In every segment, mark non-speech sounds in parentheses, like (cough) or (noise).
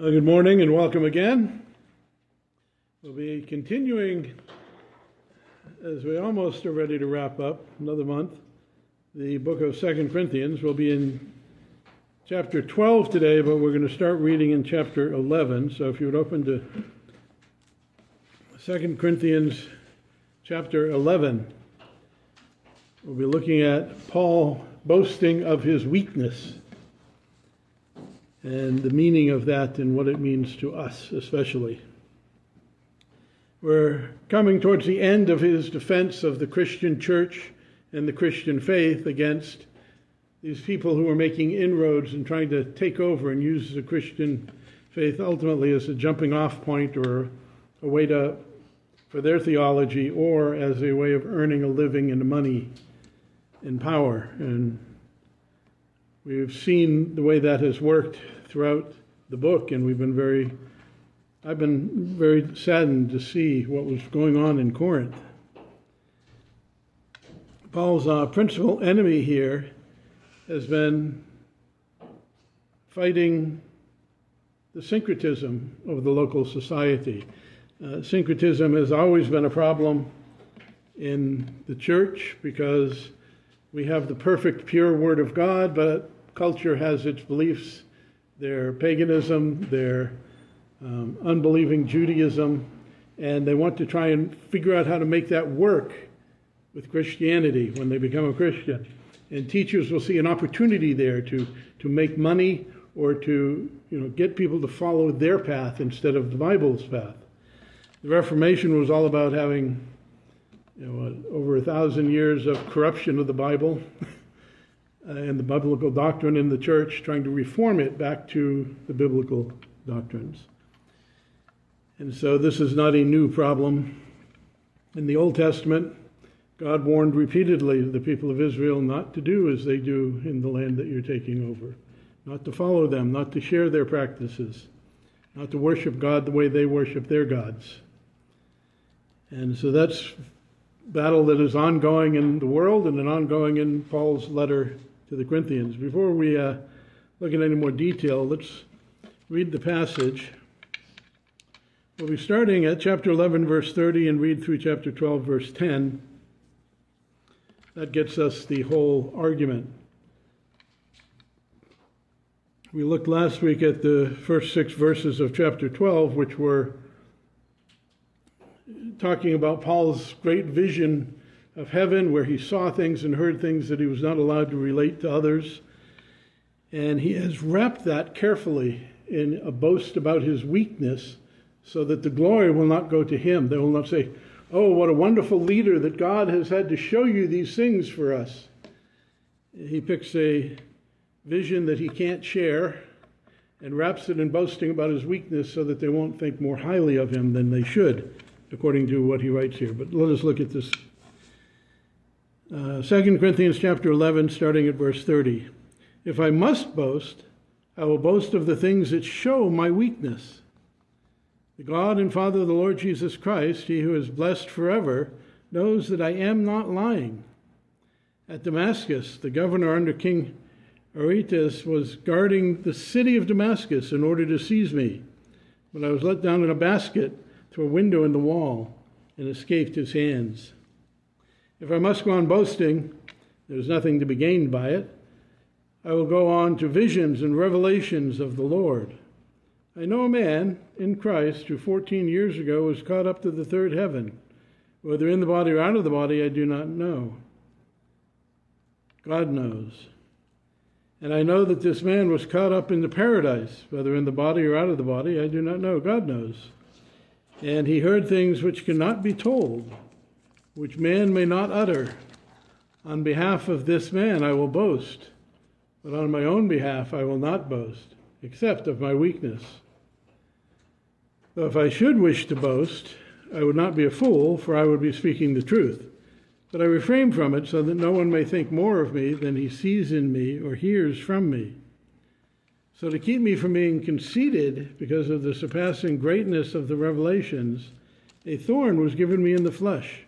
Uh, good morning and welcome again. We'll be continuing as we almost are ready to wrap up another month. The book of Second Corinthians. We'll be in chapter 12 today, but we're going to start reading in chapter 11. So if you would open to Second Corinthians chapter 11, we'll be looking at Paul boasting of his weakness and the meaning of that and what it means to us, especially. We're coming towards the end of his defense of the Christian church and the Christian faith against these people who are making inroads and trying to take over and use the Christian faith ultimately as a jumping off point or a way to for their theology or as a way of earning a living and money and power and we've seen the way that has worked throughout the book, and we've been very, I've been very saddened to see what was going on in Corinth. Paul's uh, principal enemy here has been fighting the syncretism of the local society. Uh, syncretism has always been a problem in the church because we have the perfect, pure Word of God, but culture has its beliefs their paganism, their um, unbelieving Judaism, and they want to try and figure out how to make that work with Christianity when they become a Christian. And teachers will see an opportunity there to, to make money or to you know, get people to follow their path instead of the Bible's path. The Reformation was all about having you know, over a thousand years of corruption of the Bible (laughs) Uh, and the biblical doctrine in the church, trying to reform it back to the biblical doctrines. And so this is not a new problem. In the Old Testament, God warned repeatedly the people of Israel not to do as they do in the land that you're taking over, not to follow them, not to share their practices, not to worship God the way they worship their gods. And so that's battle that is ongoing in the world and an ongoing in Paul's letter to the Corinthians. Before we uh, look at any more detail, let's read the passage. We'll be starting at chapter 11, verse 30, and read through chapter 12, verse 10. That gets us the whole argument. We looked last week at the first six verses of chapter 12, which were talking about Paul's great vision of heaven where he saw things and heard things that he was not allowed to relate to others. And he has wrapped that carefully in a boast about his weakness so that the glory will not go to him. They will not say, Oh, what a wonderful leader that God has had to show you these things for us. He picks a vision that he can't share and wraps it in boasting about his weakness so that they won't think more highly of him than they should, according to what he writes here. But let us look at this uh, 2 Corinthians chapter 11, starting at verse 30. If I must boast, I will boast of the things that show my weakness. The God and Father of the Lord Jesus Christ, he who is blessed forever, knows that I am not lying. At Damascus, the governor under King Aretas was guarding the city of Damascus in order to seize me. But I was let down in a basket through a window in the wall and escaped his hands. If I must go on boasting, there's nothing to be gained by it. I will go on to visions and revelations of the Lord. I know a man in Christ who 14 years ago was caught up to the third heaven. Whether in the body or out of the body, I do not know. God knows. And I know that this man was caught up into paradise, whether in the body or out of the body, I do not know. God knows. And he heard things which cannot be told which man may not utter. On behalf of this man I will boast, but on my own behalf I will not boast, except of my weakness. Though if I should wish to boast, I would not be a fool, for I would be speaking the truth. But I refrain from it so that no one may think more of me than he sees in me or hears from me. So, to keep me from being conceited because of the surpassing greatness of the revelations, a thorn was given me in the flesh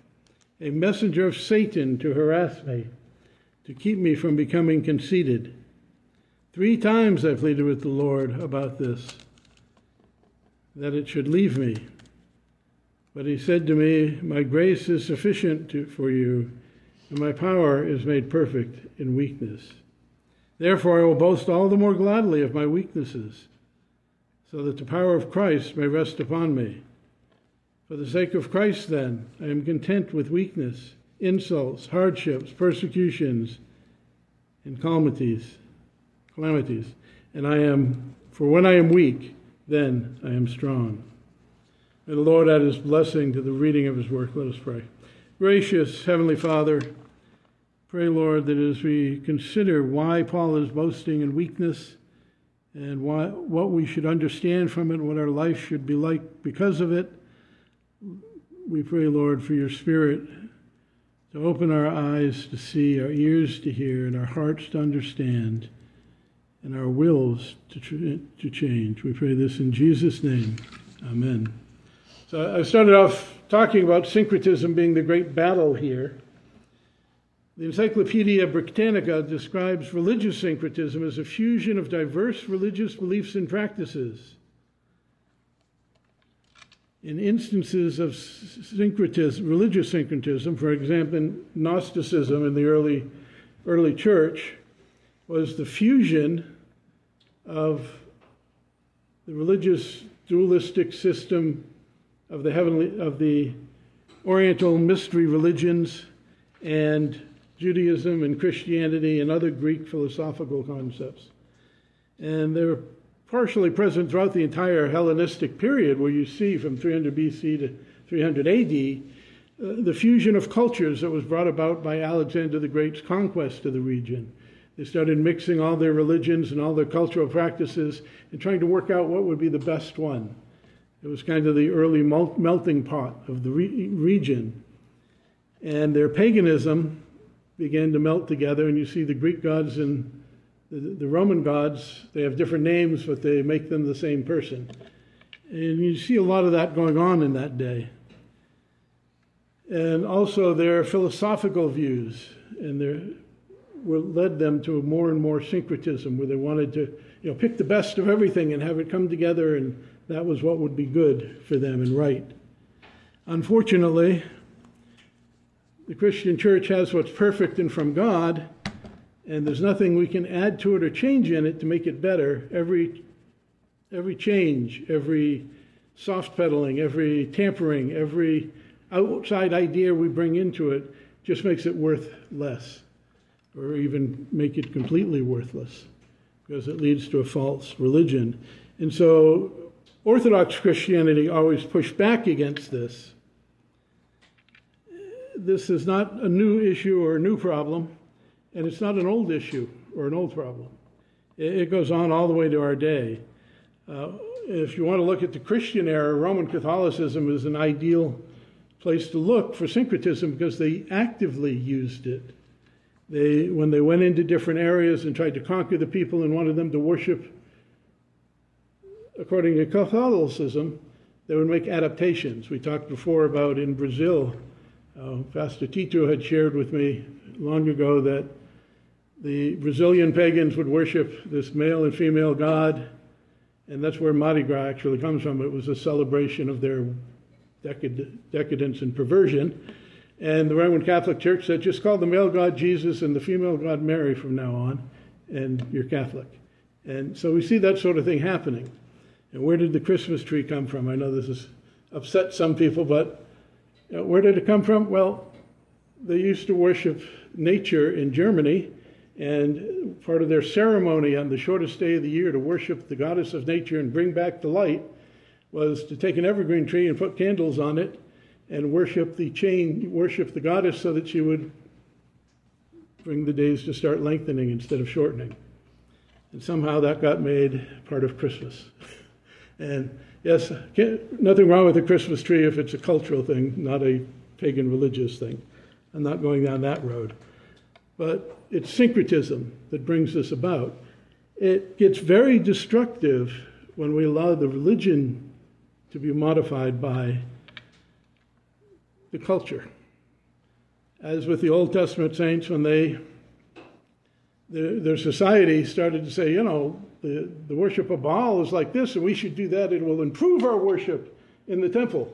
a messenger of Satan to harass me, to keep me from becoming conceited. Three times I pleaded with the Lord about this, that it should leave me. But he said to me, My grace is sufficient to, for you, and my power is made perfect in weakness. Therefore, I will boast all the more gladly of my weaknesses, so that the power of Christ may rest upon me. For the sake of Christ, then, I am content with weakness, insults, hardships, persecutions, and calamities, calamities. And I am, for when I am weak, then I am strong. May the Lord add his blessing to the reading of his work. Let us pray. Gracious Heavenly Father, pray, Lord, that as we consider why Paul is boasting in weakness and why, what we should understand from it, what our life should be like because of it, we pray, Lord, for your Spirit to open our eyes to see, our ears to hear, and our hearts to understand, and our wills to, to change. We pray this in Jesus' name. Amen. So I started off talking about syncretism being the great battle here. The Encyclopedia Britannica describes religious syncretism as a fusion of diverse religious beliefs and practices. In instances of syncretism, religious syncretism, for example, in Gnosticism in the early, early church, was the fusion of the religious dualistic system of the heavenly of the Oriental mystery religions and Judaism and Christianity and other Greek philosophical concepts. And they're partially present throughout the entire Hellenistic period, where you see from 300 BC to 300 AD uh, the fusion of cultures that was brought about by Alexander the Great's conquest of the region. They started mixing all their religions and all their cultural practices and trying to work out what would be the best one. It was kind of the early melting pot of the re- region. And their paganism began to melt together, and you see the Greek gods and the, Roman gods, they have different names, but they make them the same person. And you see a lot of that going on in that day. And also their philosophical views and their led them to more and more syncretism, where they wanted to, you know, pick the best of everything and have it come together and that was what would be good for them and right. Unfortunately, the Christian church has what's perfect and from God, and there's nothing we can add to it or change in it to make it better. Every, every change, every soft pedaling, every tampering, every outside idea we bring into it just makes it worth less, or even make it completely worthless, because it leads to a false religion. And so Orthodox Christianity always pushed back against this. This is not a new issue or a new problem, and it's not an old issue or an old problem. It goes on all the way to our day. Uh, if you want to look at the Christian era, Roman Catholicism is an ideal place to look for syncretism because they actively used it. They, when they went into different areas and tried to conquer the people and wanted them to worship according to Catholicism, they would make adaptations. We talked before about in Brazil. Uh, Pastor Tito had shared with me long ago that the Brazilian pagans would worship this male and female god, and that's where Mardi Gras actually comes from. It was a celebration of their decad- decadence and perversion. And the Roman Catholic Church said, just call the male god Jesus and the female god Mary from now on, and you're Catholic. And so we see that sort of thing happening. And where did the Christmas tree come from? I know this has upset some people, but know, where did it come from? Well, they used to worship nature in Germany, and part of their ceremony on the shortest day of the year to worship the goddess of nature and bring back the light was to take an evergreen tree and put candles on it and worship the chain, worship the goddess so that she would bring the days to start lengthening instead of shortening. And somehow that got made part of Christmas. (laughs) And yes, nothing wrong with a Christmas tree if it's a cultural thing, not a pagan religious thing. I'm not going down that road. But it's syncretism that brings this about. It gets very destructive when we allow the religion to be modified by the culture. As with the Old Testament saints, when they their, their society started to say, you know, the, the worship of Baal is like this, and we should do that. It will improve our worship in the temple.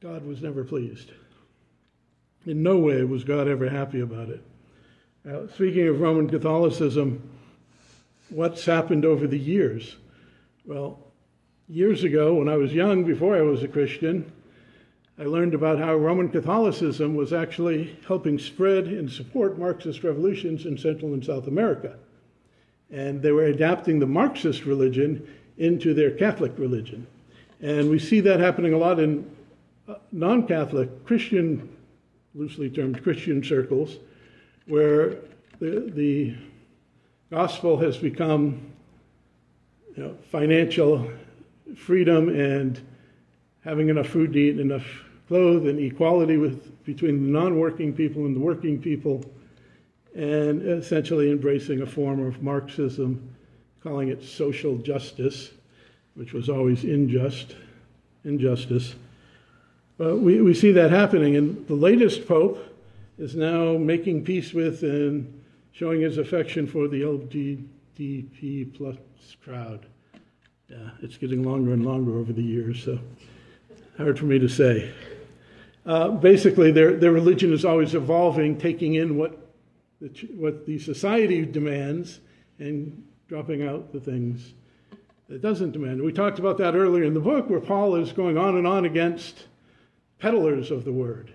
God was never pleased. In no way was God ever happy about it. Now, speaking of Roman Catholicism, what's happened over the years? Well, years ago, when I was young, before I was a Christian, I learned about how Roman Catholicism was actually helping spread and support Marxist revolutions in Central and South America. And they were adapting the Marxist religion into their Catholic religion. And we see that happening a lot in uh, non Catholic Christian, loosely termed Christian circles, where the, the gospel has become you know, financial freedom and having enough food to eat, enough clothes, and equality with, between the non working people and the working people, and essentially embracing a form of Marxism, calling it social justice, which was always unjust, injustice. But we, we see that happening, and the latest pope is now making peace with and showing his affection for the LGBT plus crowd. Yeah, it's getting longer and longer over the years, so hard for me to say. Uh, basically, their, their religion is always evolving, taking in what the, what the society demands and dropping out the things it doesn't demand. We talked about that earlier in the book, where Paul is going on and on against peddlers of the word.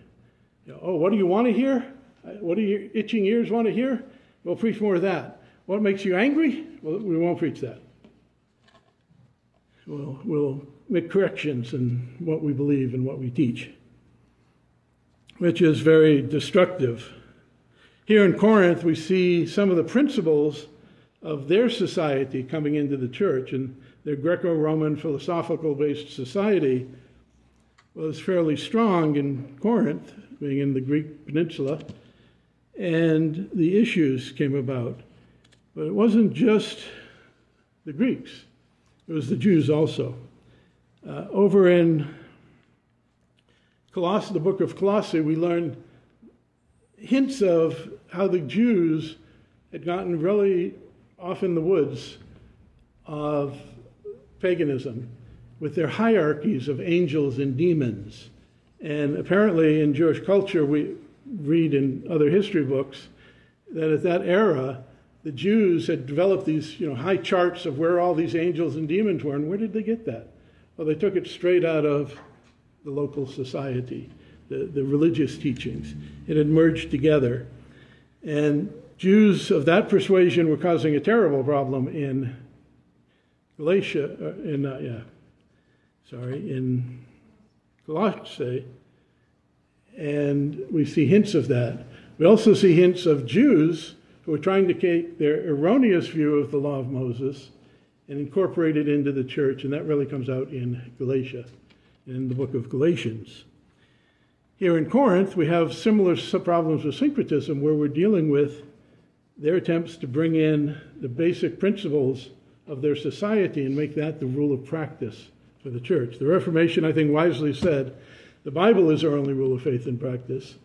You know, oh, what do you want to hear? Uh, what do your itching ears want to hear? We'll preach more of that. What makes you angry? Well, we won't preach that. We'll, we'll make corrections in what we believe and what we teach, which is very destructive. Here in Corinth, we see some of the principles of their society coming into the church, and their Greco Roman philosophical based society was fairly strong in Corinth, being in the Greek peninsula and the issues came about. But it wasn't just the Greeks, it was the Jews also. Uh, over in Colossae, the book of Colossae, we learn hints of how the Jews had gotten really off in the woods of paganism with their hierarchies of angels and demons. And apparently, in Jewish culture, we, read in other history books that at that era, the Jews had developed these you know, high charts of where all these angels and demons were. And where did they get that? Well, they took it straight out of the local society, the, the religious teachings. It had merged together. And Jews of that persuasion were causing a terrible problem in Galatia, uh, in, uh, yeah, sorry, in Colossae and we see hints of that. We also see hints of Jews who are trying to take their erroneous view of the law of Moses and incorporate it into the church, and that really comes out in Galatia, in the book of Galatians. Here in Corinth, we have similar problems with syncretism where we're dealing with their attempts to bring in the basic principles of their society and make that the rule of practice for the church. The Reformation, I think, wisely said the Bible is our only rule of faith and practice.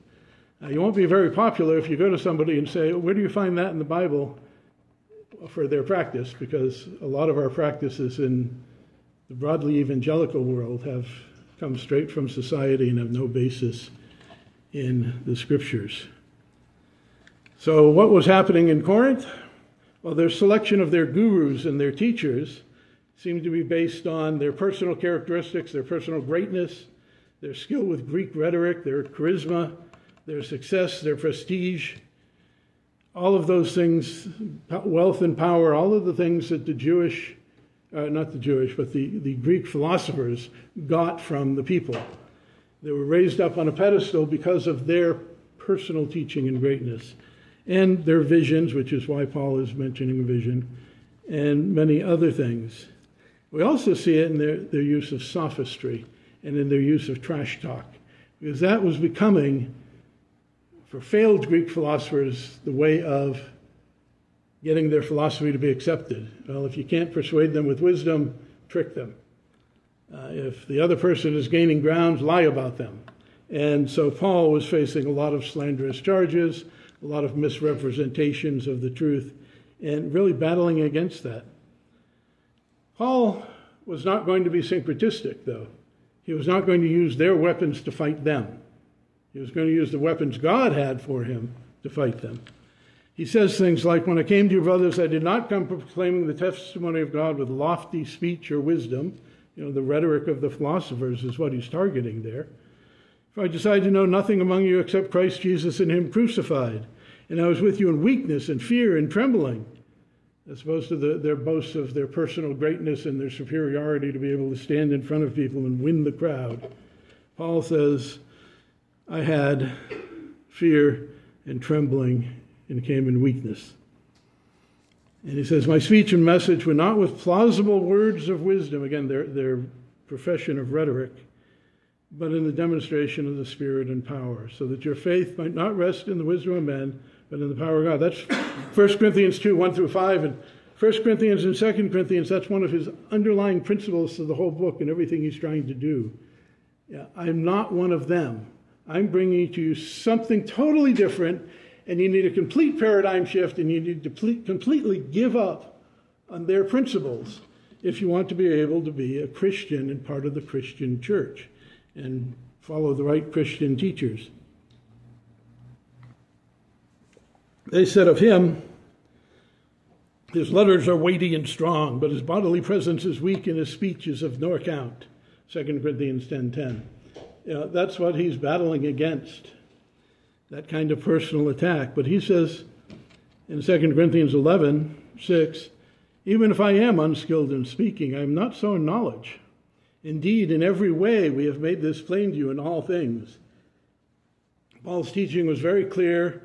Now, you won't be very popular if you go to somebody and say, Where do you find that in the Bible for their practice? Because a lot of our practices in the broadly evangelical world have come straight from society and have no basis in the scriptures. So, what was happening in Corinth? Well, their selection of their gurus and their teachers seemed to be based on their personal characteristics, their personal greatness, their skill with Greek rhetoric, their charisma, their success, their prestige, all of those things, wealth and power, all of the things that the Jewish, uh, not the Jewish, but the, the Greek philosophers got from the people. They were raised up on a pedestal because of their personal teaching and greatness, and their visions, which is why Paul is mentioning vision, and many other things. We also see it in their, their use of sophistry and in their use of trash talk, because that was becoming, for failed Greek philosophers, the way of getting their philosophy to be accepted. Well, if you can't persuade them with wisdom, trick them. Uh, if the other person is gaining ground, lie about them. And so Paul was facing a lot of slanderous charges, a lot of misrepresentations of the truth and really battling against that. Paul was not going to be syncretistic, though. He was not going to use their weapons to fight them. He was going to use the weapons God had for him to fight them. He says things like, When I came to you, brothers, I did not come proclaiming the testimony of God with lofty speech or wisdom. You know, the rhetoric of the philosophers is what he's targeting there. For I decided to know nothing among you except Christ Jesus and Him crucified. And I was with you in weakness and fear and trembling. As opposed to the, their boasts of their personal greatness and their superiority to be able to stand in front of people and win the crowd. Paul says, I had fear and trembling and came in weakness. And he says, My speech and message were not with plausible words of wisdom, again, their, their profession of rhetoric, but in the demonstration of the Spirit and power, so that your faith might not rest in the wisdom of men, but in the power of God. That's 1 Corinthians 2 1 through 5. And 1 Corinthians and 2 Corinthians, that's one of his underlying principles to the whole book and everything he's trying to do. Yeah, I'm not one of them. I'm bringing to you something totally different and you need a complete paradigm shift, and you need to completely give up on their principles if you want to be able to be a Christian and part of the Christian church and follow the right Christian teachers. They said of him, his letters are weighty and strong, but his bodily presence is weak and his speech is of no account. 2 Corinthians 10.10. You know, that's what he's battling against that kind of personal attack. But he says in 2 Corinthians 11 6, even if I am unskilled in speaking, I am not so in knowledge. Indeed, in every way we have made this plain to you in all things. Paul's teaching was very clear,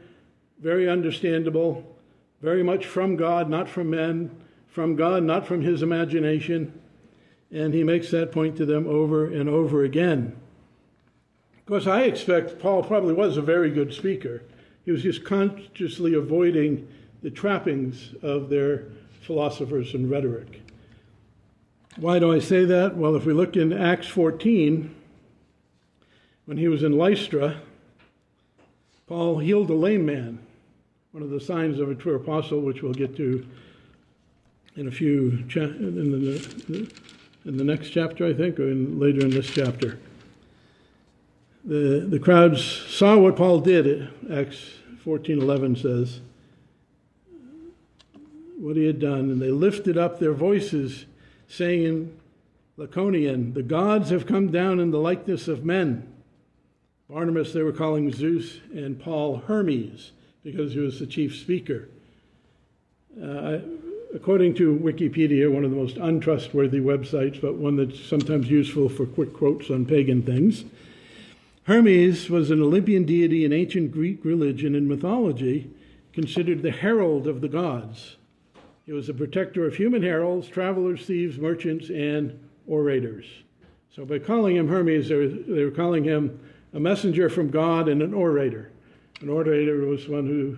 very understandable, very much from God, not from men, from God, not from his imagination. And he makes that point to them over and over again. Of course, I expect Paul probably was a very good speaker. He was just consciously avoiding the trappings of their philosophers and rhetoric. Why do I say that? Well, if we look in Acts 14, when he was in Lystra, Paul healed a lame man, one of the signs of a true apostle, which we'll get to in a few cha- in the, in the next chapter, I think, or in, later in this chapter the, the crowds saw what Paul did, Acts 14:11 says, what he had done, and they lifted up their voices, saying in Lycaonian, The gods have come down in the likeness of men. Barnabas they were calling Zeus, and Paul Hermes, because he was the chief speaker. Uh, according to Wikipedia, one of the most untrustworthy websites, but one that's sometimes useful for quick quotes on pagan things, Hermes was an Olympian deity in ancient Greek religion and mythology, considered the herald of the gods. He was a protector of human heralds, travelers, thieves, merchants, and orators. So by calling him Hermes, they were, they were calling him a messenger from God and an orator. An orator was one who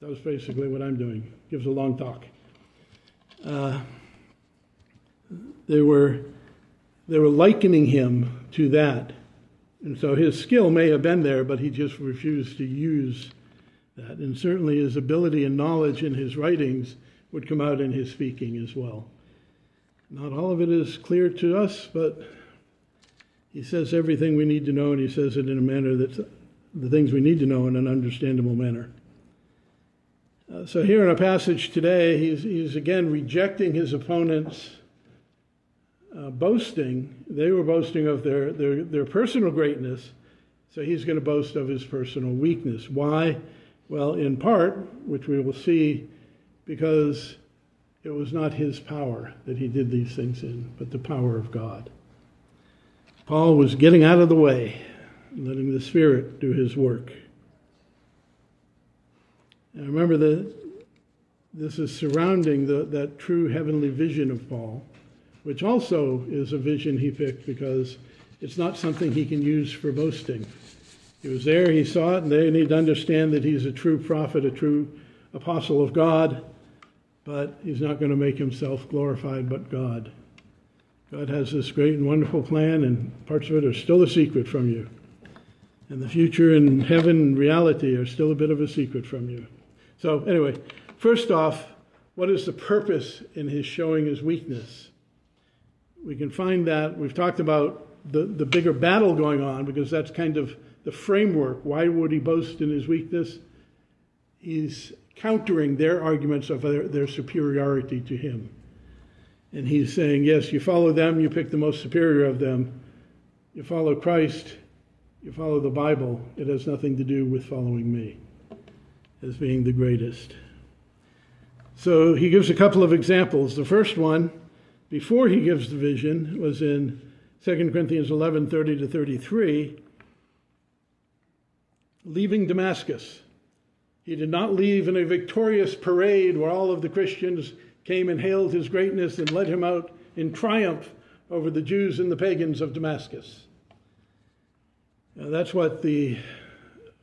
does basically what I'm doing, gives a long talk. Uh, they were they were likening him to that. And so his skill may have been there, but he just refused to use that. And certainly his ability and knowledge in his writings would come out in his speaking as well. Not all of it is clear to us, but he says everything we need to know, and he says it in a manner that's the things we need to know in an understandable manner. Uh, so, here in a passage today, he's, he's again rejecting his opponent's uh, boasting, they were boasting of their, their, their personal greatness, so he's going to boast of his personal weakness. Why? Well, in part, which we will see, because it was not his power that he did these things in, but the power of God. Paul was getting out of the way, letting the Spirit do his work. And remember that this is surrounding the, that true heavenly vision of Paul which also is a vision he picked because it's not something he can use for boasting. He was there, he saw it, and they need to understand that he's a true prophet, a true apostle of God, but he's not going to make himself glorified but God. God has this great and wonderful plan, and parts of it are still a secret from you. And the future and heaven and reality are still a bit of a secret from you. So, anyway, First off, what is the purpose in his showing his weakness? We can find that. We've talked about the, the bigger battle going on because that's kind of the framework. Why would he boast in his weakness? He's countering their arguments of their, their superiority to him. And he's saying, yes, you follow them, you pick the most superior of them. You follow Christ, you follow the Bible. It has nothing to do with following me as being the greatest. So he gives a couple of examples. The first one, before he gives the vision, was in 2 Corinthians 11 30 to 33. Leaving Damascus. He did not leave in a victorious parade where all of the Christians came and hailed his greatness and led him out in triumph over the Jews and the pagans of Damascus. That's what the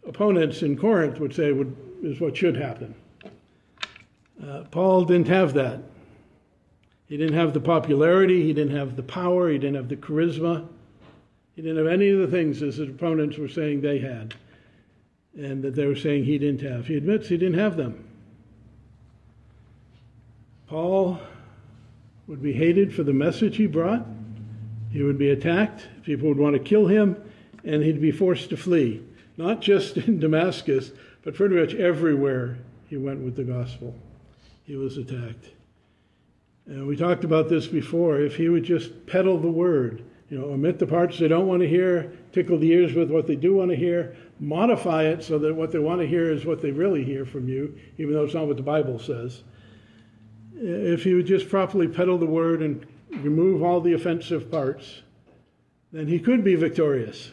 opponents in Corinth would say would, is what should happen. Uh, Paul didn't have that. He didn't have the popularity, he didn't have the power, he didn't have the charisma, he didn't have any of the things as his opponents were saying they had, and that they were saying he didn't have. He admits he didn't have them. Paul would be hated for the message he brought. He would be attacked. People would want to kill him, and he'd be forced to flee. Not just in Damascus, but pretty much everywhere he went with the gospel. He was attacked. And we talked about this before. If he would just peddle the word, you know, omit the parts they don't want to hear, tickle the ears with what they do want to hear, modify it so that what they want to hear is what they really hear from you, even though it's not what the Bible says if he would just properly peddle the word and remove all the offensive parts, then he could be victorious.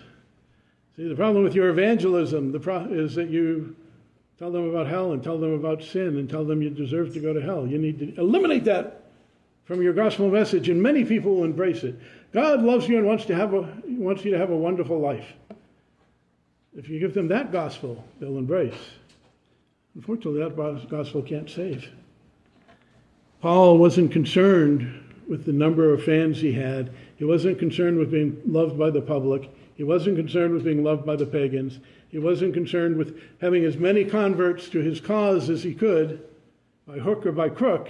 See, the problem with your evangelism the pro- is that you tell them about hell and tell them about sin and tell them you deserve to go to hell. You need to eliminate that from your gospel message, and many people will embrace it. God loves you and wants to have a wants you to have a wonderful life. If you give them that gospel, they'll embrace. Unfortunately, that gospel can't save. Paul wasn't concerned with the number of fans he had. He wasn't concerned with being loved by the public. He wasn't concerned with being loved by the pagans. He wasn't concerned with having as many converts to his cause as he could, by hook or by crook.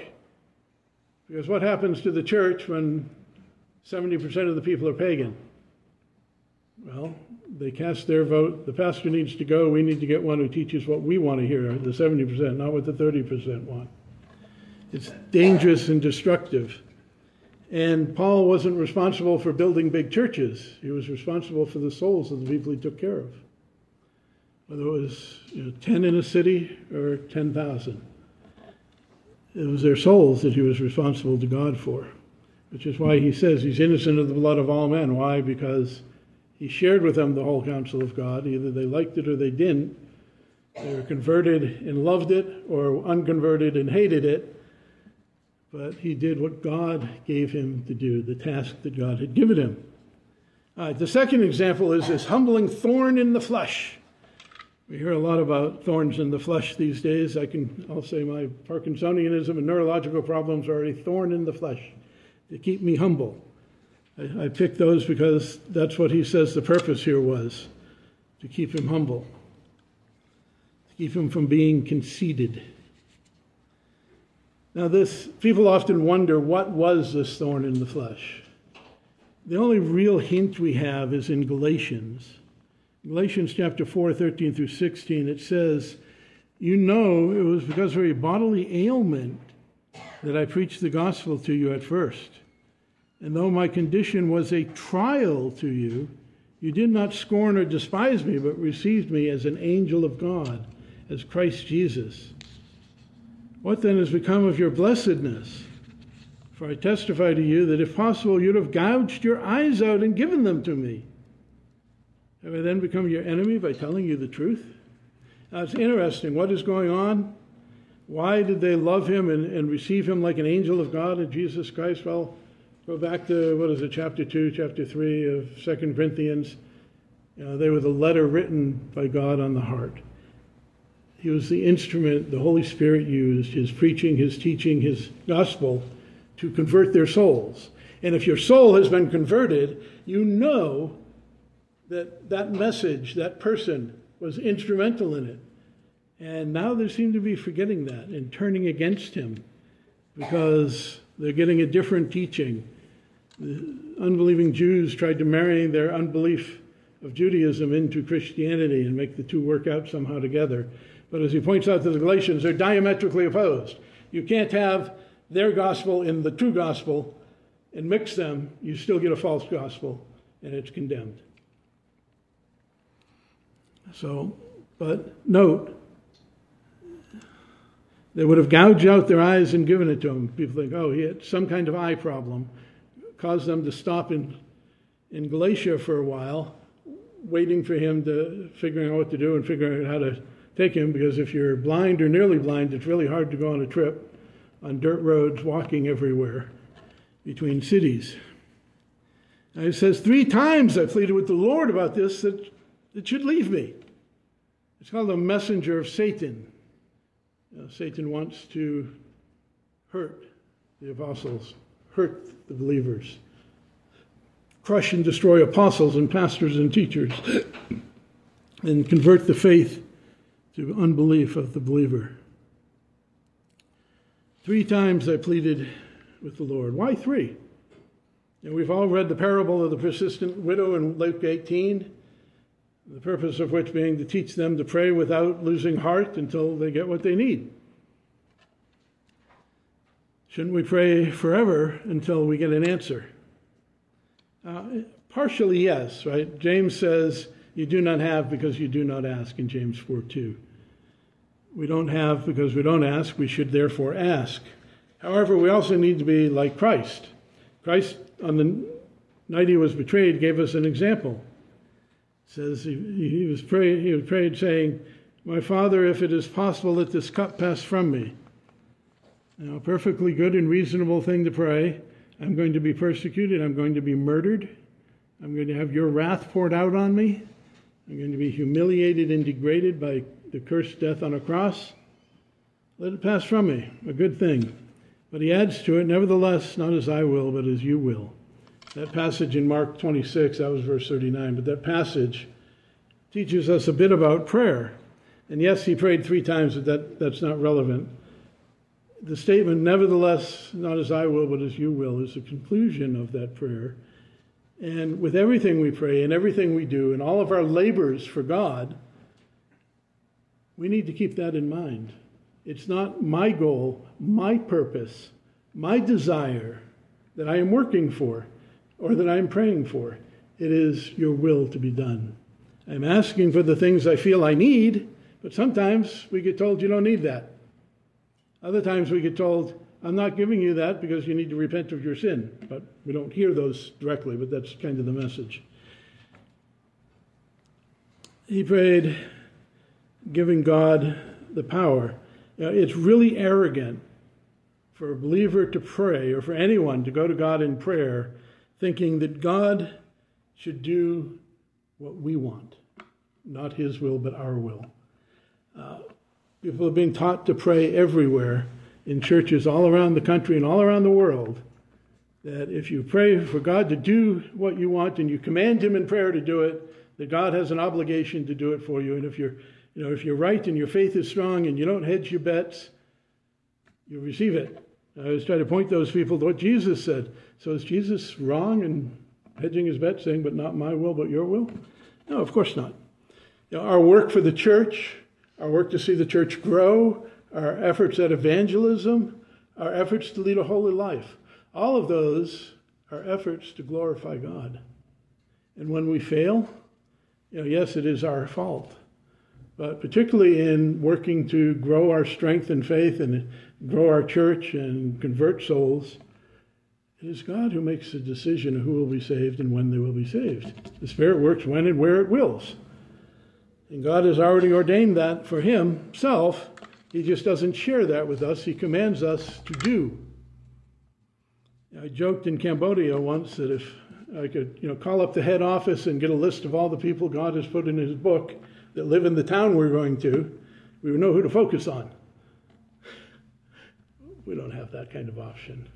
Because what happens to the church when 70% of the people are pagan? Well, they cast their vote. The pastor needs to go. We need to get one who teaches what we want to hear, the 70%, not what the 30% want. It's dangerous and destructive. And Paul wasn't responsible for building big churches. He was responsible for the souls of the people he took care of. Whether it was you know, 10 in a city or 10,000. It was their souls that he was responsible to God for, which is why he says he's innocent of the blood of all men. Why? Because he shared with them the whole counsel of God. Either they liked it or they didn't. They were converted and loved it, or unconverted and hated it but he did what God gave him to do, the task that God had given him. the second example is this humbling thorn in the flesh. We hear a lot about thorns in the flesh these days. I can, I'll say my Parkinsonianism and neurological problems are a thorn in the flesh to keep me humble. I, I picked those because that's what he says the purpose here was to keep him humble, to keep him from being conceited. Now, this people often wonder what was this thorn in the flesh. The only real hint we have is in Galatians. Galatians chapter 4, 13 through 16, it says, You know it was because of a bodily ailment that I preached the gospel to you at first. And though my condition was a trial to you, you did not scorn or despise me, but received me as an angel of God, as Christ Jesus. What then has become of your blessedness? For I testify to you that if possible, you'd have gouged your eyes out and given them to me. Have I then become your enemy by telling you the truth? Now it's interesting. What is going on? Why did they love him and, and receive him like an angel of God in Jesus Christ? Well, go back to, what is it, chapter 2, chapter 3 of Second Corinthians. You know, they were the letter written by God on the heart. He was the instrument the Holy Spirit used, his preaching, his teaching, his gospel, to convert their souls. And if your soul has been converted, you know that that message, that person, was instrumental in it. And now they seem to be forgetting that and turning against him because they're getting a different teaching. The unbelieving Jews tried to marry their unbelief of Judaism into Christianity and make the two work out somehow together. But as he points out to the Galatians, they're diametrically opposed. You can't have their gospel in the true gospel and mix them, you still get a false gospel, and it's condemned. So, but note, they would have gouged out their eyes and given it to him. People think, oh, he had some kind of eye problem, caused them to stop in, in Galatia for a while, waiting for him to figuring out what to do and figuring out how to take him. Because if you're blind or nearly blind, it's really hard to go on a trip on dirt roads, walking everywhere between cities. And says, Three times I pleaded with the Lord about this that it should leave me. It's called the messenger of Satan. You know, Satan wants to hurt the apostles, hurt the believers, crush and destroy apostles and pastors and teachers, and convert the faith to unbelief of the believer. Three times I pleaded with the Lord. Why three? And we've all read the parable of the persistent widow in Luke 18, the purpose of which being to teach them to pray without losing heart until they get what they need. Shouldn't we pray forever until we get an answer? Uh, partially, yes, right? James says, You do not have because you do not ask in James 4 2. We don't have because we don't ask. We should therefore ask. However, we also need to be like Christ. Christ, on the night he was betrayed, gave us an example. It says he, he was prayed, he prayed saying, "My Father, if it is possible, let this cup pass from me." Now, a perfectly good and reasonable thing to pray. I'm going to be persecuted. I'm going to be murdered. I'm going to have your wrath poured out on me. I'm going to be humiliated and degraded by the cursed death on a cross. Let it pass from me. A good thing. But he adds to it, nevertheless, not as I will, but as you will. That passage in Mark 26, that was verse 39, but that passage teaches us a bit about prayer. And yes, he prayed three times, but that, that's not relevant. The statement, nevertheless, not as I will, but as you will, is the conclusion of that prayer. And with everything we pray and everything we do and all of our labors for God, we need to keep that in mind. It's not my goal, my purpose, my desire that I am working for or that I am praying for. It is your will to be done. I'm asking for the things I feel I need, but sometimes we get told you don't need that. Other times we get told, I'm not giving you that because you need to repent of your sin. But we don't hear those directly, but that's kind of the message. He prayed, giving God the power you know, it's really arrogant for a believer to pray or for anyone to go to God in prayer thinking that God should do what we want, not His will, but our will. Uh, people are being taught to pray everywhere in churches all around the country and all around the world that if you pray for God to do what you want and you command Him in prayer to do it, that God has an obligation to do it for you. And if you're you know, if you're right and your faith is strong and you don't hedge your bets, you'll receive it. I was trying to point those people to what Jesus said. So is Jesus wrong in hedging his bet, saying, but not my will, but your will? No, of course not. You know, our work for the church, our work to see the church grow, our efforts at evangelism, our efforts to lead a holy life, all of those are efforts to glorify God. And when we fail, you know, yes, it is our fault. But particularly in working to grow our strength and faith and grow our church and convert souls, it is God who makes the decision of who will be saved and when they will be saved. The Spirit works when and where it wills. And God has already ordained that for Himself. He just doesn't share that with us, He commands us to do. I joked in Cambodia once that if I could, you know, call up the head office and get a list of all the people God has put in His book that live in the town we're going to, we would know who to focus on. We don't have that kind of option.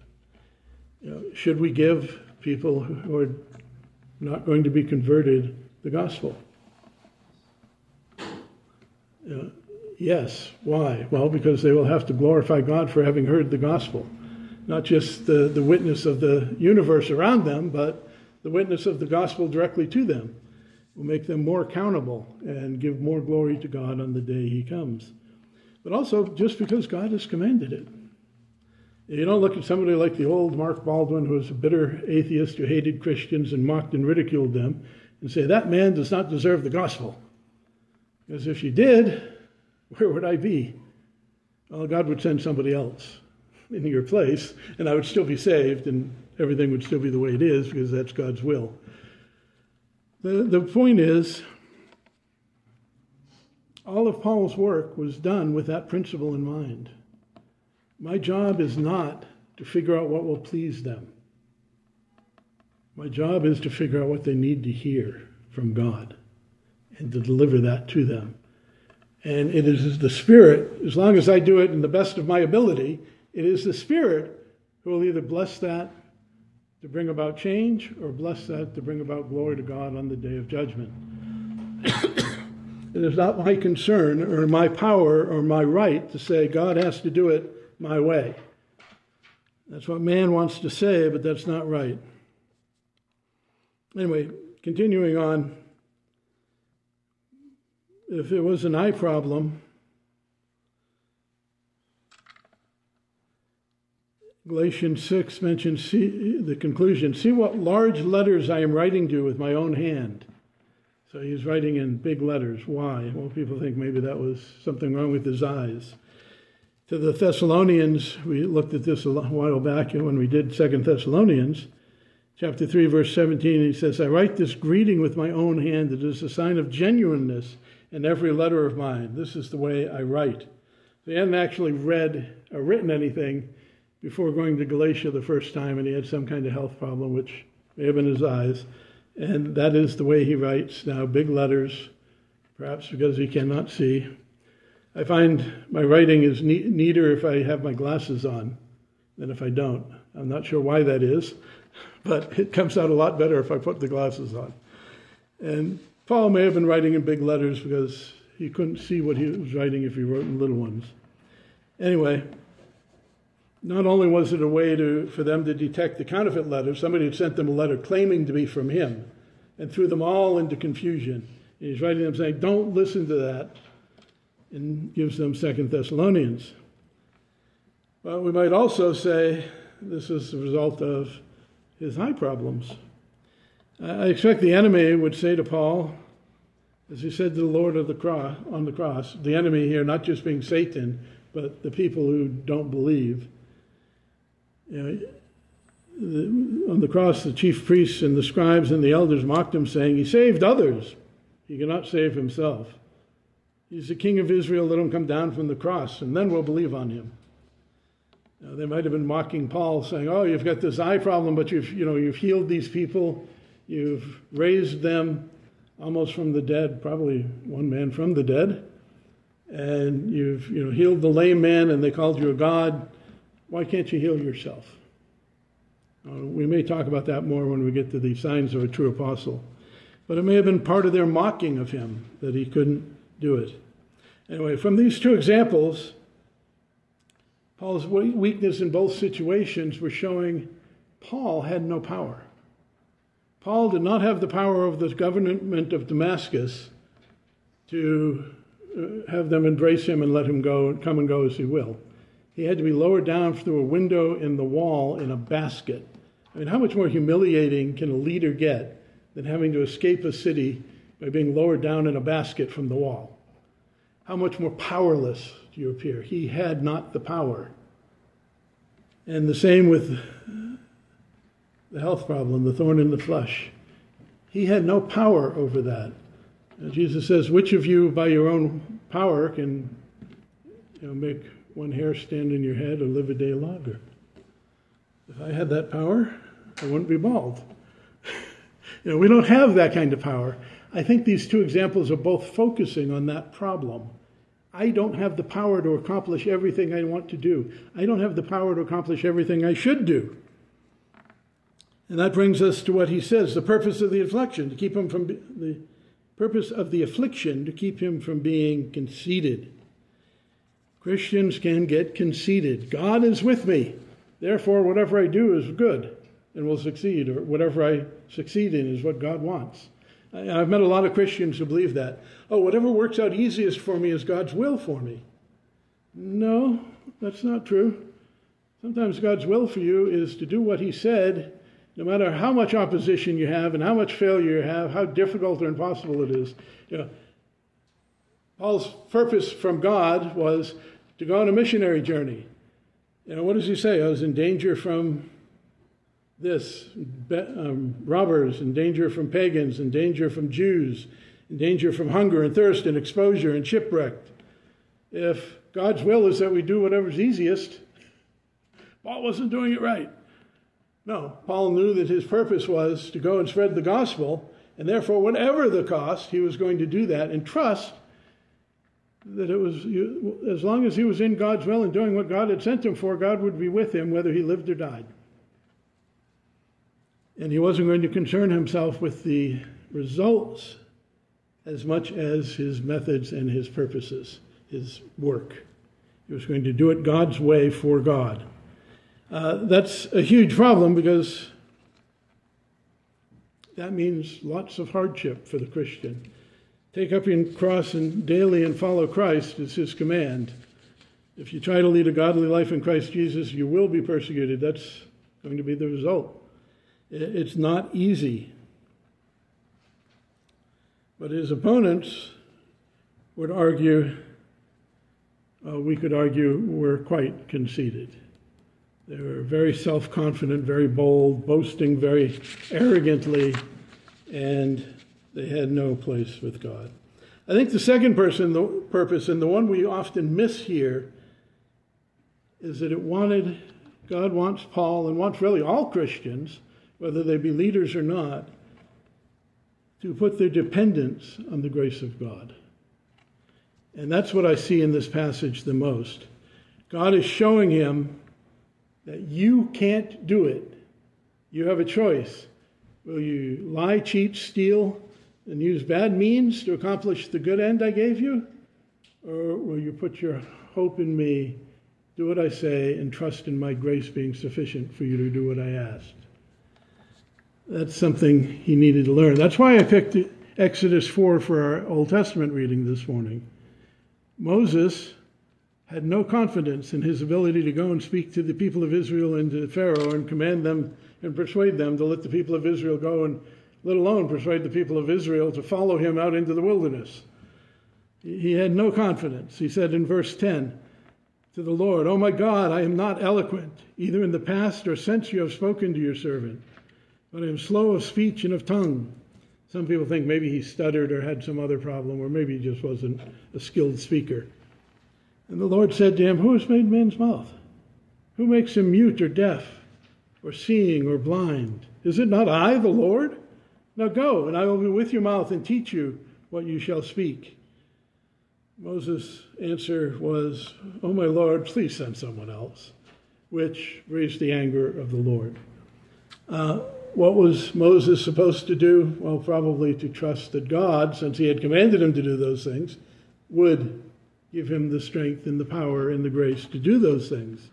You know, should we give people who are not going to be converted the gospel? Yes. Why? Well, because they will have to glorify God for having heard the gospel. Not just the, the witness of the universe around them, but the witness of the gospel directly to them will make them more accountable and give more glory to God on the day He comes. But also just because God has commanded it. You don't look at somebody like the old Mark Baldwin, who was a bitter atheist who hated Christians and mocked and ridiculed them, and say, that man does not deserve the gospel. Because if you did, (laughs) where would I be? Well, God would send somebody else (laughs) in your place, and I would still be saved, and everything would still be the way it is because that's God's will. The, the point is, all of Paul's work was done with that principle in mind. My job is not to figure out what will please them. My job is to figure out what they need to hear from God and to deliver that to them. And it is the Spirit, as long as I do it in the best of my ability, it is the Spirit who will either bless that to bring about change or bless that to bring about glory to God on the day of judgment. it is not my concern or my power or my right to say God has to do it my way. That's what man wants to say, but that's not right. Anyway, continuing on, if it was an eye problem, Galatians 6 mentions see, the conclusion see what large letters I am writing to you with my own hand. So he's writing in big letters. Why? Well, people think maybe that was something wrong with his eyes. To the Thessalonians, we looked at this a while back when we did Second Thessalonians, chapter 3, verse 17. He says, I write this greeting with my own hand. It is a sign of genuineness in every letter of mine. This is the way I write. They hadn't actually read or written anything before going to Galatia the first time, and he had some kind of health problem, which may have been his eyes. And that is the way he writes now, big letters, perhaps because he cannot see. I find my writing is neater if I have my glasses on than if I don't. I'm not sure why that is, (laughs) but it comes out a lot better if I put the glasses on. And Paul may have been writing in big letters because he couldn't see what he was writing if he wrote in little ones. Anyway, not only was it a way to, for them to detect the counterfeit letter, somebody had sent them a letter claiming to be from him and threw them all into confusion. And he's writing them saying, Don't listen to that, and gives them Second Thessalonians. But we might also say this is the result of his eye problems. I expect the enemy would say to Paul, as he said to the Lord of the cross, on the cross, the enemy here not just being Satan, but the people who don't believe you know, the, on the cross, the chief priests and the scribes and the elders mocked him, saying, He saved others. He cannot save himself. He's the king of Israel. Let him come down from the cross, and then we'll believe on him. Now, they might have been mocking Paul, saying, "Oh, you've got this eye problem, but you've you know you've healed these people, you've raised them almost from the dead, probably one man from the dead, and you've you know healed the lame man, and they called you a god. Why can't you heal yourself? Uh, we may talk about that more when we get to the signs of a true apostle. But it may have been part of their mocking of him that he couldn't do it. Anyway, from these two examples, Paul's weakness in both situations were showing Paul had no power. Paul did not have the power of the government of Damascus to uh, have them embrace him and let him go, and come and go as he will. He had to be lowered down through a window in the wall in a basket. I mean, how much more humiliating can a leader get than having to escape a city by being lowered down in a basket from the wall? How much more powerless do you appear? He had not the power. And the same with the health problem, the thorn in the flesh. He had no power over that. Jesus says, Which of you, by your own power, can you know, make one hair stand in your head or live a day longer. If I had that power, I wouldn't be bald. (laughs) you know, we don't have that kind of power. I think these two examples are both focusing on that problem. I don't have the power to accomplish everything I want to do. I don't have the power to accomplish everything I should do. And that brings us to what he says the purpose of the affliction, to keep him from the purpose of the affliction, to keep him from being conceited. Christians can get conceited. God is with me. Therefore, whatever I do is good and will succeed, or whatever I succeed in is what God wants. I've met a lot of Christians who believe that. Oh, whatever works out easiest for me is God's will for me. No, that's not true. Sometimes God's will for you is to do what He said, no matter how much opposition you have and how much failure you have, how difficult or impossible it is. You know, Paul's purpose from God was to go on a missionary journey. You know, what does he say? I was in danger from this um, robbers, in danger from pagans, in danger from Jews, in danger from hunger and thirst and exposure and shipwrecked. If God's will is that we do whatever's easiest, Paul wasn't doing it right. No, Paul knew that his purpose was to go and spread the gospel, and therefore, whatever the cost, he was going to do that and trust that it was as long as he was in God's will and doing what God had sent him for, God would be with him whether he lived or died. And he wasn't going to concern himself with the results as much as his methods and his purposes, his work. He was going to do it God's way for God. Uh, that's a huge problem because that means lots of hardship for the Christian. Take up your cross and daily and follow Christ is his command. If you try to lead a godly life in Christ Jesus, you will be persecuted. That's going to be the result. It's not easy. But his opponents would argue, uh, we could argue, were quite conceited. They were very self confident, very bold, boasting very arrogantly, and they had no place with God. I think the second person, the purpose, and the one we often miss here, is that it wanted, God wants Paul and wants really all Christians, whether they be leaders or not, to put their dependence on the grace of God. And that's what I see in this passage the most. God is showing him that you can't do it. You have a choice. Will you lie, cheat, steal, and use bad means to accomplish the good end I gave you? Or will you put your hope in me, do what I say, and trust in my grace being sufficient for you to do what I asked? That's something he needed to learn. That's why I picked Exodus 4 for our Old Testament reading this morning. Moses had no confidence in his ability to go and speak to the people of Israel and to Pharaoh and command them and persuade them to let the people of Israel go and let alone persuade the people of Israel to follow him out into the wilderness. He had no confidence. He said in verse 10 to the Lord, Oh my God, I am not eloquent, either in the past or since you have spoken to your servant, but I am slow of speech and of tongue. Some people think maybe he stuttered or had some other problem, or maybe he just wasn't a skilled speaker. And the Lord said to him, Who has made man's mouth? Who makes him mute or deaf, or seeing or blind? Is it not I, the Lord? Now go, and I will be with your mouth and teach you what you shall speak. Moses' answer was, Oh, my Lord, please send someone else, which raised the anger of the Lord. Uh, what was Moses supposed to do? Well, probably to trust that God, since he had commanded him to do those things, would give him the strength and the power and the grace to do those things.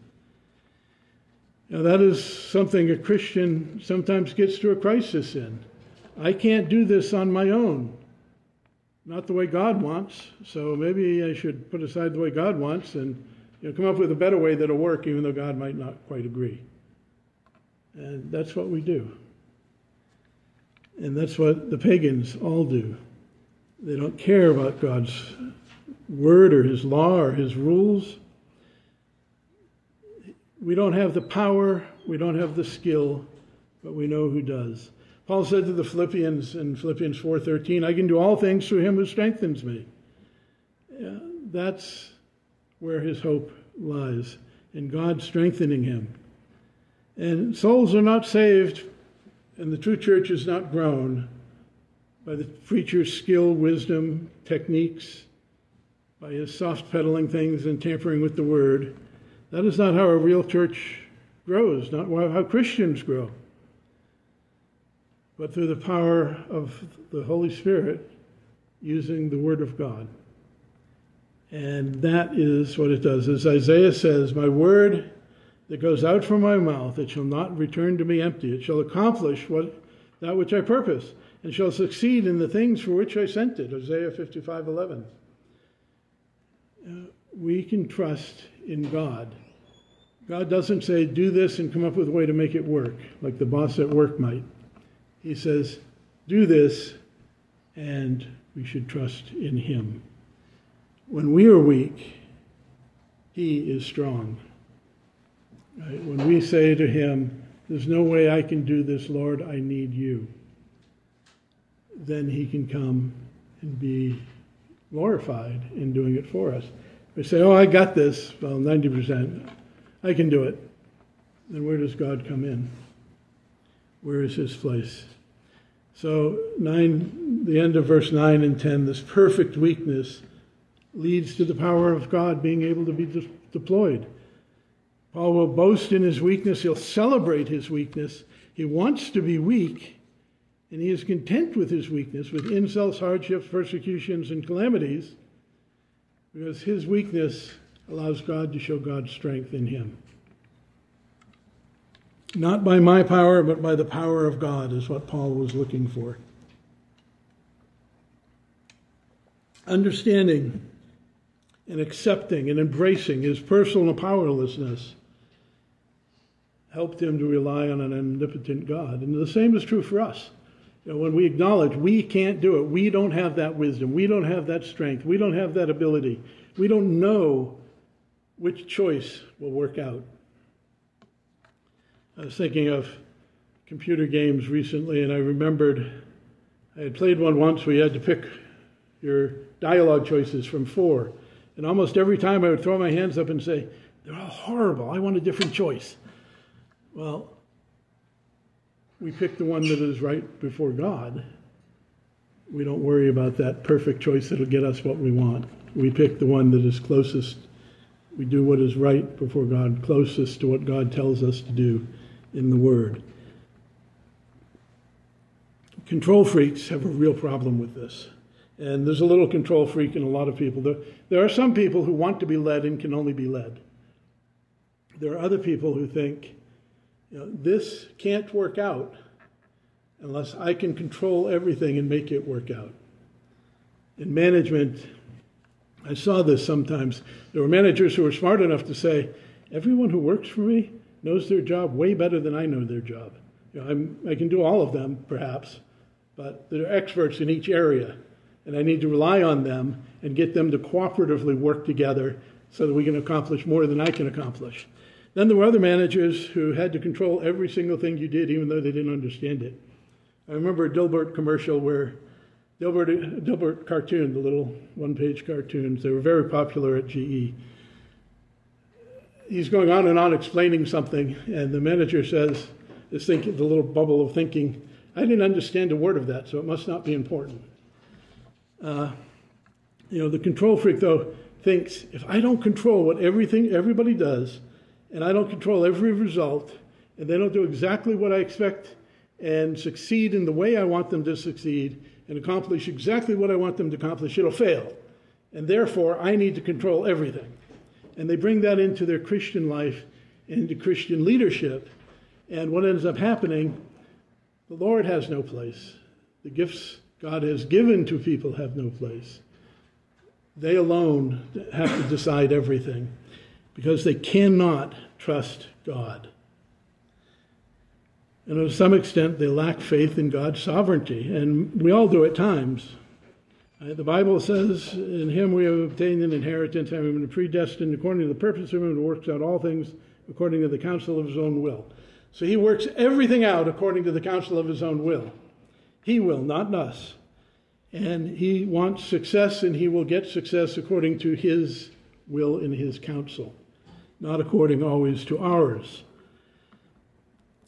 Now, that is something a Christian sometimes gets to a crisis in. I can't do this on my own. Not the way God wants. So maybe I should put aside the way God wants and you know, come up with a better way that'll work, even though God might not quite agree. And that's what we do. And that's what the pagans all do. They don't care about God's word or his law or his rules. We don't have the power, we don't have the skill, but we know who does. Paul said to the Philippians in Philippians 4:13, "I can do all things through him who strengthens me." Yeah, that's where his hope lies in God strengthening him. And souls are not saved and the true church is not grown by the preacher's skill, wisdom, techniques, by his soft pedaling things and tampering with the word. That is not how a real church grows, not how Christians grow but through the power of the Holy Spirit using the Word of God. And that is what it does. As Isaiah says, My word that goes out from my mouth, it shall not return to me empty. It shall accomplish what that which I purpose, and shall succeed in the things for which I sent it. Isaiah 55 11. Uh, we can trust in God. God doesn't say, do this and come up with a way to make it work, like the boss at work might. He says, do this, and we should trust in Him. When we are weak, He is strong. Right? When we say to Him, There's no way I can do this, Lord, I need you, then He can come and be glorified in doing it for us. We say, Oh, I got this. Well, 90%. I can do it. Then where does God come in? Where is His place? So, nine, the end of verse 9 and 10, this perfect weakness leads to the power of God being able to be de- deployed. Paul will boast in his weakness, he'll celebrate his weakness. He wants to be weak, and he is content with his weakness, with insults, hardships, persecutions, and calamities, because his weakness allows God to show God's strength in him. Not by my power, but by the power of God, is what Paul was looking for. Understanding and accepting and embracing his personal powerlessness helped him to rely on an omnipotent God. And the same is true for us. You know, when we acknowledge we can't do it, we don't have that wisdom, we don't have that strength, we don't have that ability, we don't know which choice will work out. I was thinking of computer games recently, and I remembered I had played one once where you had to pick your dialogue choices from four. And almost every time I would throw my hands up and say, They're all horrible. I want a different choice. Well, we pick the one that is right before God. We don't worry about that perfect choice that'll get us what we want. We pick the one that is closest. We do what is right before God, closest to what God tells us to do in the Word. Control freaks have a real problem with this. And there's a little control freak in a lot of people. There, there are some people who want to be led and can only be led. There are other people who think, you know, this can't work out unless I can control everything and make it work out. In management, I saw this sometimes. There were managers who were smart enough to say, everyone who works for me knows their job way better than I know their job. You know, i can do all of them, perhaps, but they're experts in each area, and I need to rely on them and get them to cooperatively work together so that we can accomplish more than I can accomplish. Then there were other managers who had to control every single thing you did, even though they didn't understand it. I remember a Dilbert commercial where Dilbert, Dilbert cartoon, the little one page cartoons, they were very popular at GE. He's going on and on explaining something, and the manager says, is thinking, the little bubble of thinking, I didn't understand a word of that, so it must not be important. Uh, you know, the control freak, though, thinks if I don't control what everything everybody does, and I don't control every result, and they don't do exactly what I expect and succeed in the way I want them to succeed and accomplish exactly what I want them to accomplish, it'll fail. And therefore, I need to control everything. And they bring that into their Christian life, into Christian leadership. And what ends up happening, the Lord has no place. The gifts God has given to people have no place. They alone have to decide everything because they cannot trust God. And to some extent, they lack faith in God's sovereignty, and we all do at times. Uh, the Bible says, In him we have obtained an inheritance, having been predestined according to the purpose of him who works out all things according to the counsel of his own will. So he works everything out according to the counsel of his own will. He will, not us. And he wants success, and he will get success according to his will and his counsel not according always to ours.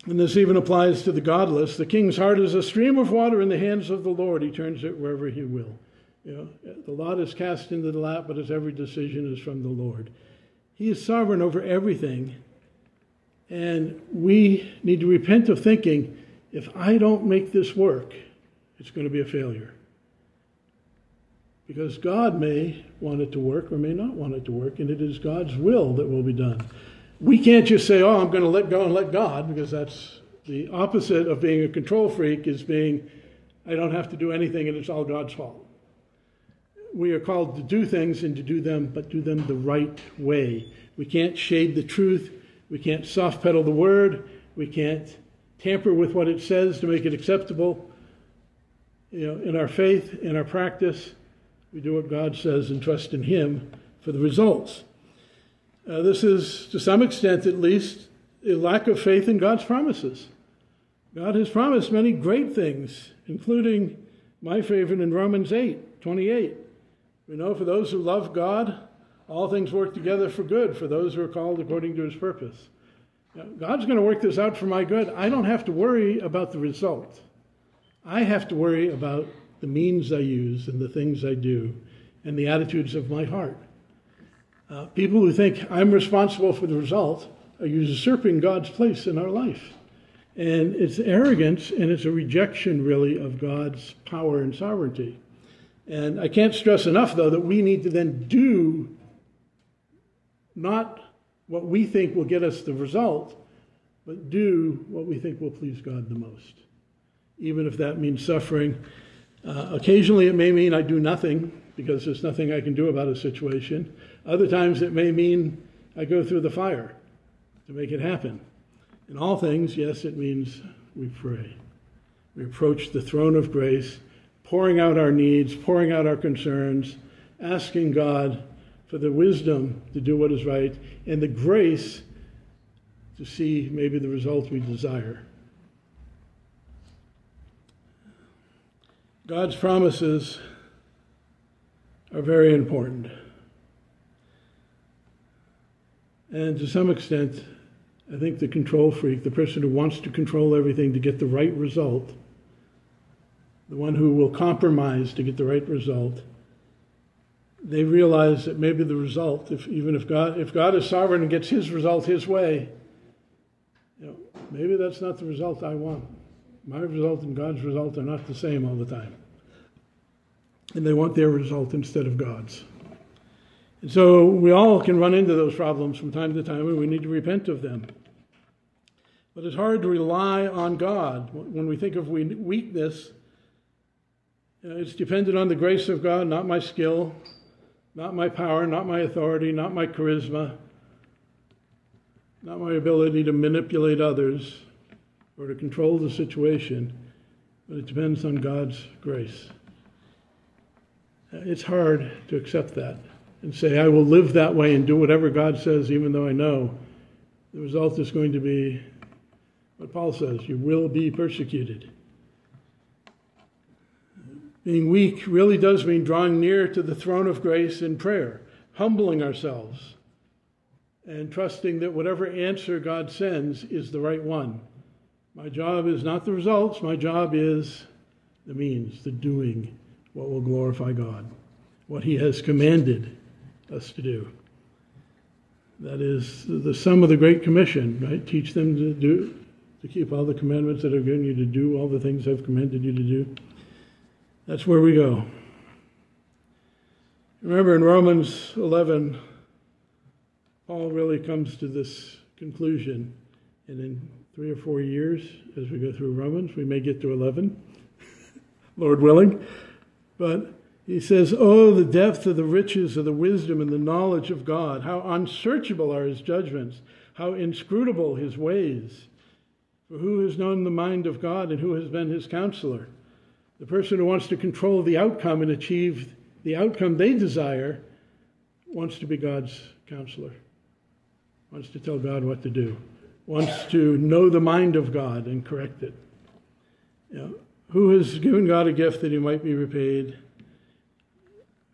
And this even applies to the godless. The king's heart is a stream of water in the hands of the Lord. He turns it wherever he will. You know, the lot is cast into the lap, but as every decision is from the Lord. He is sovereign over everything. And we need to repent of thinking, if I don't make this work, it's going to be a failure. because God may want it to work or may not want it to work, and it is God's will that will be done. We can't just say, oh, I'm going to let go and let God, because that's the opposite of being a control freak, is being, I don't have to do anything and it's all God's fault. We are called to do things and to do them, but do them the right way. We can't shade the truth. We can't soft pedal the word. We can't tamper with what it says to make it acceptable. You know, in our faith, in our practice, we do what God says and trust in Him for the results. Uh, this is, to some extent at least, a lack of faith in God's promises. God has promised many great things, including my favorite in Romans 8 28. We know for those who love God, all things work together for good for those who are called according to his purpose. God's going to work this out for my good. I don't have to worry about the result. I have to worry about the means I use and the things I do and the attitudes of my heart. Uh, people who think I'm responsible for the result are usurping God's place in our life. And it's arrogance and it's a rejection, really, of God's power and sovereignty. And I can't stress enough, though, that we need to then do not what we think will get us the result, but do what we think will please God the most, even if that means suffering. Uh, occasionally, it may mean I do nothing because there's nothing I can do about a situation. Other times, it may mean I go through the fire to make it happen. In all things, yes, it means we pray. We approach the throne of grace, pouring out our needs, pouring out our concerns, asking God for the wisdom to do what is right and the grace to see maybe the result we desire. God's promises are very important. And to some extent, I think the control freak, the person who wants to control everything to get the right result, the one who will compromise to get the right result, they realize that maybe the result, if even if God if God is sovereign and gets his result his way, you know, maybe that's not the result I want. My result and God's result are not the same all the time. And they want their result instead of God's. And so we all can run into those problems from time to time, and we need to repent of them. But it's hard to rely on God. When we think of weakness, Uh, it's dependent on the grace of God, not my skill, not my power, not my authority, not my charisma, not my ability to manipulate others or to control the situation, but it depends on God's grace. Uh, it's hard to accept that and say, I will live that way and do whatever God says, even though I know the result is going to be what Paul says you will be persecuted. Being weak really does mean drawing near to the throne of grace in prayer, humbling ourselves, and trusting that whatever answer God sends is the right one. My job is not the results, my job is the means, the doing, what will glorify God, what He has commanded us to do. That is the sum of the Great Commission, right? Teach them to do, to keep all the commandments that I've given you to do, all the things I've commanded you to do. That's where we go. Remember in Romans 11, Paul really comes to this conclusion. And in three or four years, as we go through Romans, we may get to 11, (laughs) Lord willing. But he says, Oh, the depth of the riches of the wisdom and the knowledge of God. How unsearchable are his judgments, how inscrutable his ways. For who has known the mind of God and who has been his counselor? The person who wants to control the outcome and achieve the outcome they desire wants to be God's counselor, wants to tell God what to do, wants to know the mind of God and correct it. You know, who has given God a gift that he might be repaid?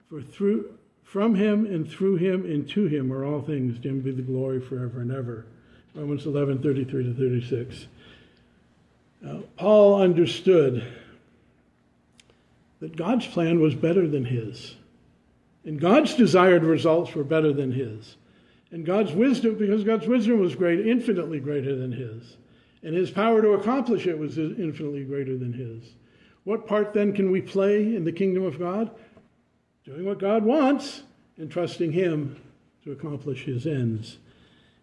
For through, from him and through him and to him are all things, to him be the glory forever and ever. Romans 11, 33 to 36. Now, Paul understood that God's plan was better than his. And God's desired results were better than his. And God's wisdom, because God's wisdom was great, infinitely greater than his. And his power to accomplish it was infinitely greater than his. What part then can we play in the kingdom of God? doing what God wants and trusting Him to accomplish His ends.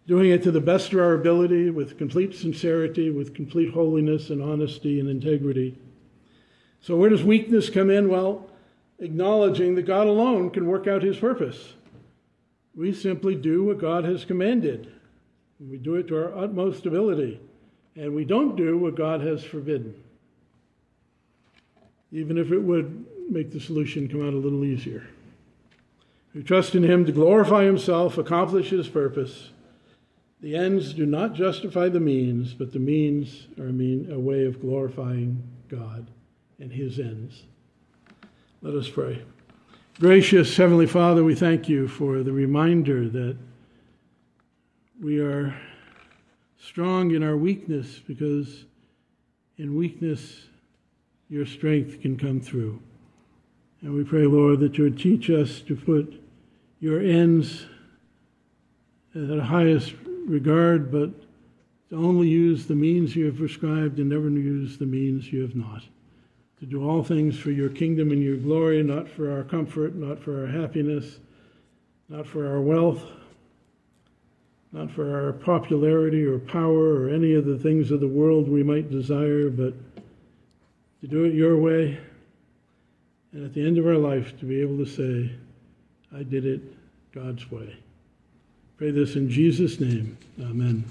Doing it to the best of our ability, with complete sincerity, with complete holiness and honesty and integrity. So, where does weakness come in? Well, acknowledging that God alone can work out His purpose. We simply do what God has commanded. We do it to our utmost ability, and we don't do what God has forbidden even if it would make the solution come out a little easier. We trust in Him to glorify Himself, accomplish His purpose. The ends do not justify the means, but the means are a, mean, a way of glorifying God and His ends. Let us pray. Gracious Heavenly Father, we thank you for the reminder that we are strong in our weakness because in weakness your strength can come through. And we pray, Lord, that you would teach us to put your ends at the highest regard, but to only use the means you have prescribed and never use the means you have not. To do all things for your kingdom and your glory, not for our comfort, not for our happiness, not for our wealth, not for our popularity or power or any of the things of the world we might desire, but to do it your way, and at the end of our life to be able to say, I did it God's way. Pray this in Jesus' name. Amen.